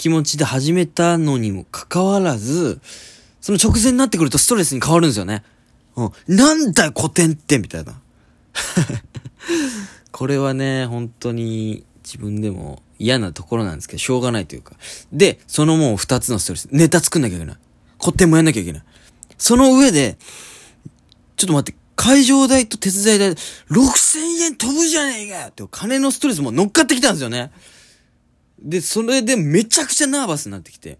気持ちで始めたのにもかかわらず、その直前になってくるとストレスに変わるんですよね。うん。なんだよ古典って、みたいな。これはね、本当に自分でも嫌なところなんですけど、しょうがないというか。で、そのもう二つのストレス。ネタ作んなきゃいけない。古典もやんなきゃいけない。その上で、ちょっと待って、会場代と手伝い代、6000円飛ぶじゃねえかよって金のストレスも乗っかってきたんですよね。で、それでめちゃくちゃナーバスになってきて、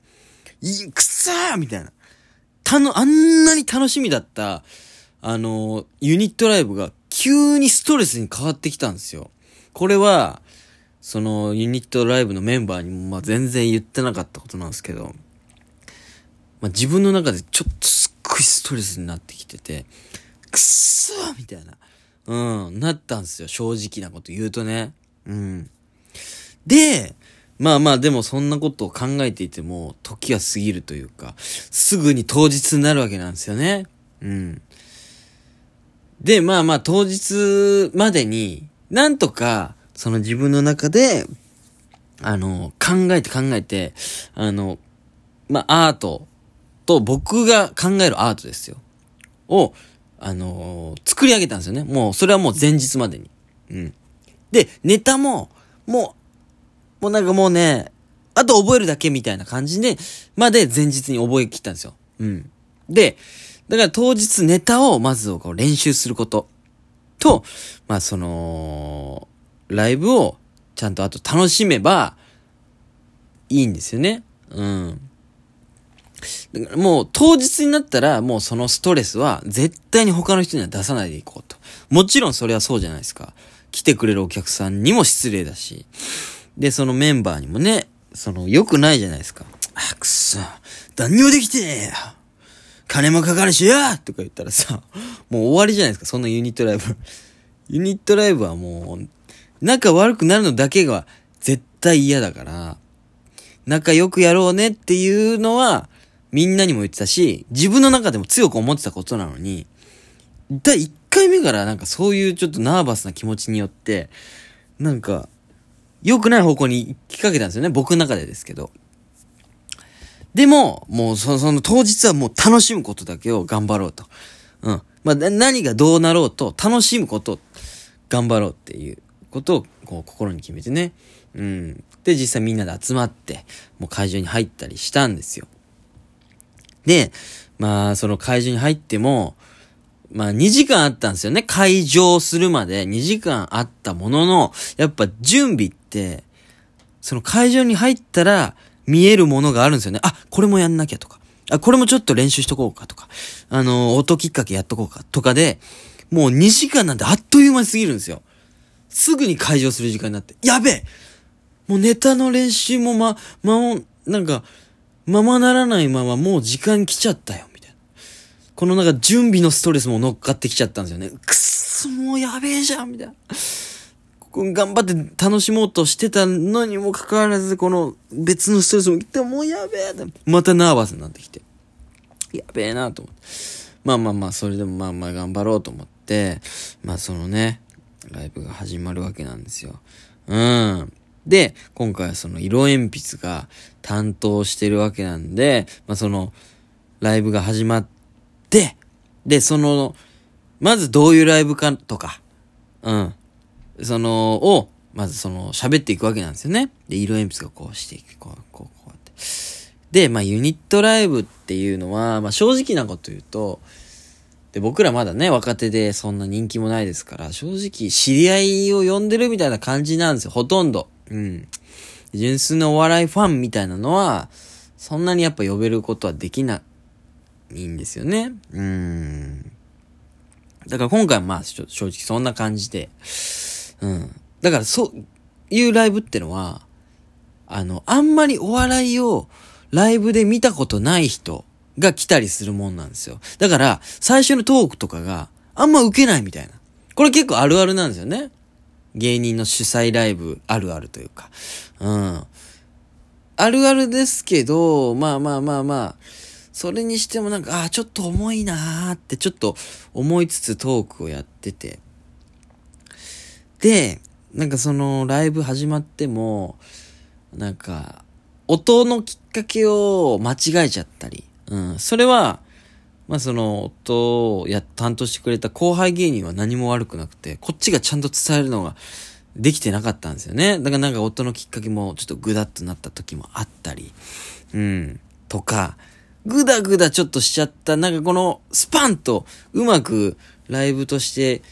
い、くそーみたいな。たの、あんなに楽しみだった、あの、ユニットライブが急にストレスに変わってきたんですよ。これは、そのユニットライブのメンバーにもまあ全然言ってなかったことなんですけど、まあ自分の中でちょっとすっごいストレスになってきてて、くっそーみたいな、うん、なったんですよ。正直なこと言うとね。うん。で、まあまあでもそんなことを考えていても、時は過ぎるというか、すぐに当日になるわけなんですよね。うん。で、まあまあ当日までに、なんとか、その自分の中で、あの、考えて考えて、あの、まあアートと僕が考えるアートですよ。を、あの、作り上げたんですよね。もう、それはもう前日までに。うん。で、ネタも、もう、もうなんかもうね、あと覚えるだけみたいな感じで、まで前日に覚えきったんですよ。うん。で、だから当日ネタをまずこう練習すること。と、まあその、ライブをちゃんとあと楽しめばいいんですよね。うん。だからもう当日になったらもうそのストレスは絶対に他の人には出さないでいこうと。もちろんそれはそうじゃないですか。来てくれるお客さんにも失礼だし。で、そのメンバーにもね、その良くないじゃないですか。あ、くそ。何にもできてねえよ。金もかかるしよとか言ったらさ、もう終わりじゃないですか、そんなユニットライブ。ユニットライブはもう、仲悪くなるのだけが絶対嫌だから、仲良くやろうねっていうのは、みんなにも言ってたし、自分の中でも強く思ってたことなのに、第1回目からなんかそういうちょっとナーバスな気持ちによって、なんか、良くない方向に行きかけたんですよね、僕の中でですけど。でも、もうその、当日はもう楽しむことだけを頑張ろうと。うん。まあ、何がどうなろうと楽しむことを頑張ろうっていうことをこう心に決めてね。うん。で、実際みんなで集まって、もう会場に入ったりしたんですよ。で、まあ、その会場に入っても、まあ2時間あったんですよね。会場するまで2時間あったものの、やっぱ準備って、その会場に入ったら、見えるものがあるんですよね。あ、これもやんなきゃとか。あ、これもちょっと練習しとこうかとか。あの、音きっかけやっとこうかとかで、もう2時間なんてあっという間に過ぎるんですよ。すぐに会場する時間になって。やべえもうネタの練習もま、ま、なんか、ままならないままもう時間来ちゃったよ、このなんか準備のストレスも乗っかってきちゃったんですよね。くっそ、もうやべえじゃん、みたいな。ここ頑張って楽しもうとしてたのにもかかわらず、この別のストレスも来て、もうやべえまたナーバスになってきて。やべえなと思って。まあまあまあ、それでもまあまあ頑張ろうと思って、まあそのね、ライブが始まるわけなんですよ。うん。で、今回はその色鉛筆が担当してるわけなんで、まあその、ライブが始まって、で、その、まずどういうライブかとか、うん。その、を、まずその、喋っていくわけなんですよね。で、色鉛筆がこうしていく、こう、こう、こうやって。で、まあ、ユニットライブっていうのは、まあ、正直なこと言うと、で、僕らまだね、若手でそんな人気もないですから、正直、知り合いを呼んでるみたいな感じなんですよ、ほとんど。うん。純粋なお笑いファンみたいなのは、そんなにやっぱ呼べることはできないいんですよね。うん。だから今回はまあ、正直そんな感じで、うん。だからそういうライブってのは、あの、あんまりお笑いをライブで見たことない人が来たりするもんなんですよ。だから、最初のトークとかがあんま受けないみたいな。これ結構あるあるなんですよね。芸人の主催ライブあるあるというか。うん。あるあるですけど、まあまあまあまあ、それにしてもなんか、ああ、ちょっと重いなーってちょっと思いつつトークをやってて。で、なんかそのライブ始まっても、なんか、音のきっかけを間違えちゃったり、うん、それは、まあその、音をや、担当してくれた後輩芸人は何も悪くなくて、こっちがちゃんと伝えるのができてなかったんですよね。だからなんか音のきっかけもちょっとグダッとなった時もあったり、うん、とか、グダグダちょっとしちゃった、なんかこのスパンとうまくライブとして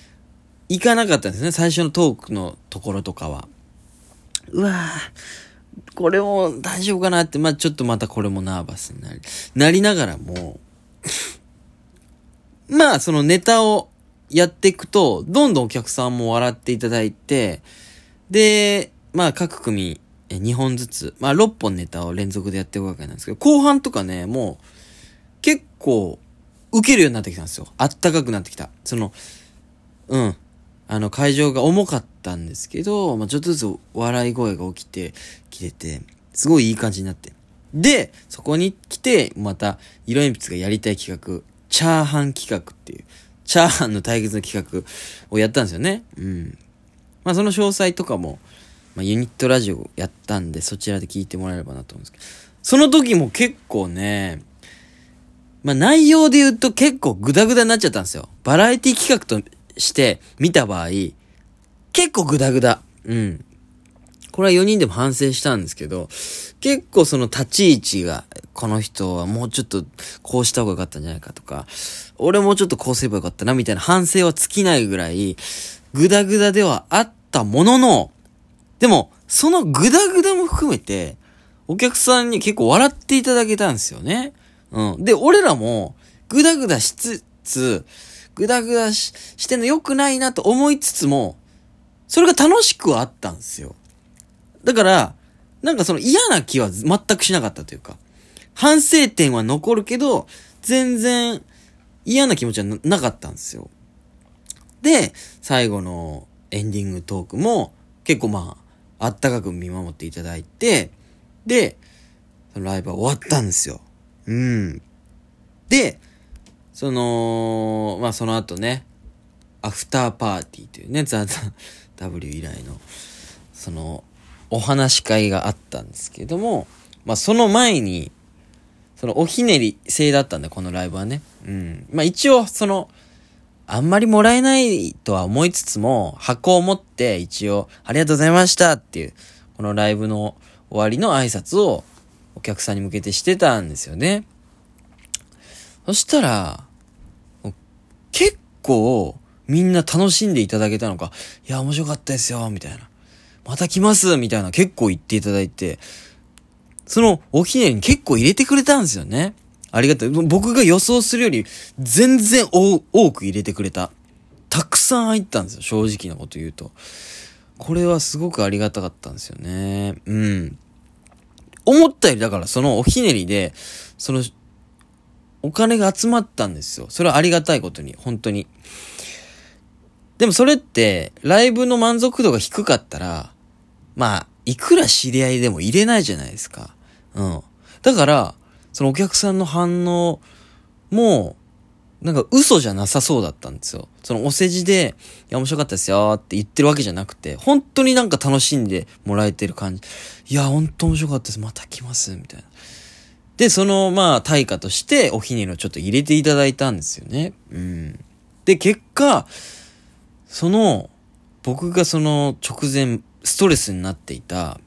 いかなかったんですね。最初のトークのところとかは。うわぁ、これも大丈夫かなって、まあちょっとまたこれもナーバスになり、なりながらも、まあそのネタをやっていくと、どんどんお客さんも笑っていただいて、で、まあ各組え2本ずつ、まあ6本ネタを連続でやっていくわけなんですけど、後半とかね、もう結構受けるようになってきたんですよ。あったかくなってきた。その、うん。あの会場が重かったんですけど、まあ、ちょっとずつ笑い声が起きてきてて、すごいいい感じになって。で、そこに来て、また、色鉛筆がやりたい企画、チャーハン企画っていう、チャーハンの対決の企画をやったんですよね。うん。まあその詳細とかも、まあユニットラジオやったんで、そちらで聞いてもらえればなと思うんですけど、その時も結構ね、まあ内容で言うと結構グダグダになっちゃったんですよ。バラエティ企画として見た場合、結構グダグダ。うん。これは4人でも反省したんですけど、結構その立ち位置が、この人はもうちょっとこうした方が良かったんじゃないかとか、俺もうちょっとこうすればよかったなみたいな反省は尽きないぐらい、グダグダではあったものの、でも、そのグダグダも含めて、お客さんに結構笑っていただけたんですよね。うん。で、俺らも、グダグダしつつ、グダグダししてんの良くないなと思いつつも、それが楽しくはあったんですよ。だから、なんかその嫌な気は全くしなかったというか、反省点は残るけど、全然嫌な気持ちはなかったんですよ。で、最後のエンディングトークも結構まあ、あったかく見守っていただいて、で、そのライブは終わったんですよ。うん。で、その、まあその後ね、アフターパーティーというね、ザ・ザ・ W 以来の、その、お話し会があったんですけども、まあその前に、そのおひねり制だったんだ、このライブはね。うん。まあ一応、その、あんまりもらえないとは思いつつも、箱を持って一応、ありがとうございましたっていう、このライブの終わりの挨拶をお客さんに向けてしてたんですよね。そしたら、結構みんな楽しんでいただけたのか、いや、面白かったですよ、みたいな。また来ます、みたいな結構言っていただいて、そのおひねりに結構入れてくれたんですよね。ありがたい。僕が予想するより全然多く入れてくれた。たくさん入ったんですよ。正直なこと言うと。これはすごくありがたかったんですよね。うん。思ったよりだからそのおひねりで、その、お金が集まったんですよ。それはありがたいことに、本当に。でもそれって、ライブの満足度が低かったら、まあ、いくら知り合いでも入れないじゃないですか。うん。だから、そのお客さんの反応も、なんか嘘じゃなさそうだったんですよ。そのお世辞で、いや面白かったですよって言ってるわけじゃなくて、本当になんか楽しんでもらえてる感じ。いや、本当面白かったです。また来ます。みたいな。で、その、まあ、対価として、おひねりをちょっと入れていただいたんですよね。うん。で、結果、その、僕がその直前、ストレスになっていた、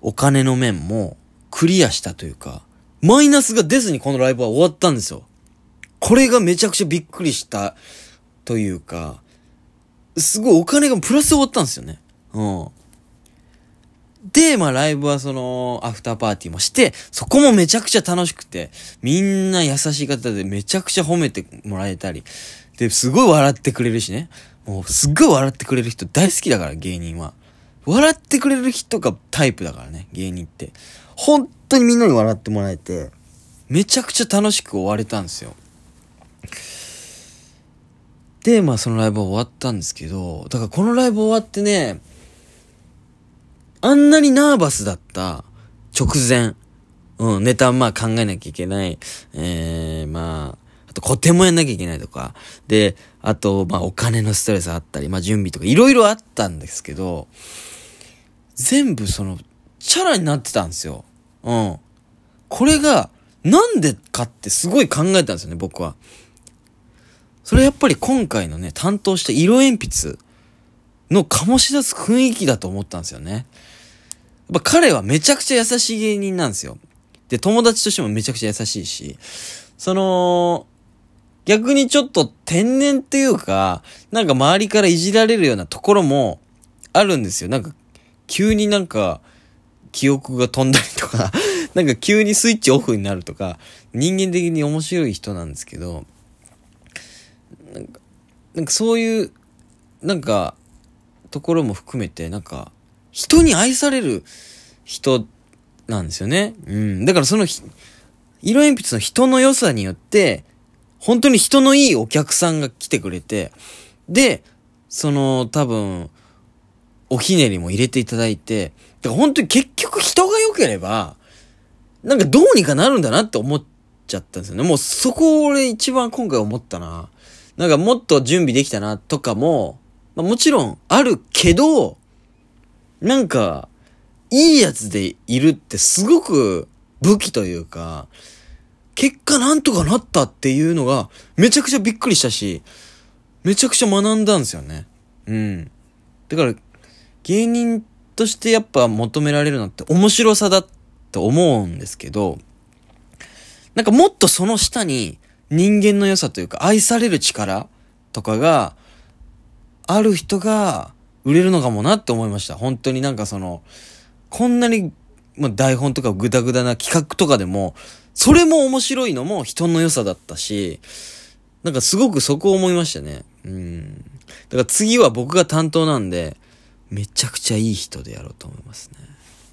お金の面も、クリアしたというか、マイナスが出ずにこのライブは終わったんですよ。これがめちゃくちゃびっくりしたというか、すごいお金がプラス終わったんですよね。うん。で、まあライブはその、アフターパーティーもして、そこもめちゃくちゃ楽しくて、みんな優しい方でめちゃくちゃ褒めてもらえたり、で、すごい笑ってくれるしね。もうすっごい笑ってくれる人大好きだから、芸人は。笑ってくれる人がタイプだからね、芸人って。本当にみんなに笑ってもらえて、めちゃくちゃ楽しく終われたんですよ。で、まあそのライブは終わったんですけど、だからこのライブ終わってね、あんなにナーバスだった直前、うん、ネタまあ考えなきゃいけない、えー、まあ、あと古典もやんなきゃいけないとか、で、あと、まあお金のストレスあったり、まあ準備とかいろいろあったんですけど、全部その、チャラになってたんですよ。うん。これが、なんでかってすごい考えたんですよね、僕は。それやっぱり今回のね、担当した色鉛筆の醸し出す雰囲気だと思ったんですよね。やっぱ彼はめちゃくちゃ優しい芸人なんですよ。で、友達としてもめちゃくちゃ優しいし、その、逆にちょっと天然っていうか、なんか周りからいじられるようなところもあるんですよ。なんか、急になんか、記憶が飛んだりとか なんか急にスイッチオフになるとか、人間的に面白い人なんですけど、なんか、なんかそういう、なんか、ところも含めて、なんか、人に愛される人なんですよね。うん。だからその、色鉛筆の人の良さによって、本当に人のいいお客さんが来てくれて、で、その、多分、おひねりも入れていただいて、だから本当に結局人が良ければ、なんかどうにかなるんだなって思っちゃったんですよね。もうそこを俺一番今回思ったな。なんかもっと準備できたなとかも、まあ、もちろんあるけど、なんか、いいやつでいるってすごく武器というか、結果なんとかなったっていうのがめちゃくちゃびっくりしたし、めちゃくちゃ学んだんですよね。うん。だから、芸人としてやっぱ求められるのって面白さだと思うんですけど、なんかもっとその下に人間の良さというか愛される力とかがある人が売れるのかもなって思いました。本当になんかその、こんなに、まあ、台本とかグダグダな企画とかでも、それも面白いのも人の良さだったし、なんかすごくそこを思いましたね。うん。だから次は僕が担当なんで、めちゃくちゃいい人でやろうと思いますね。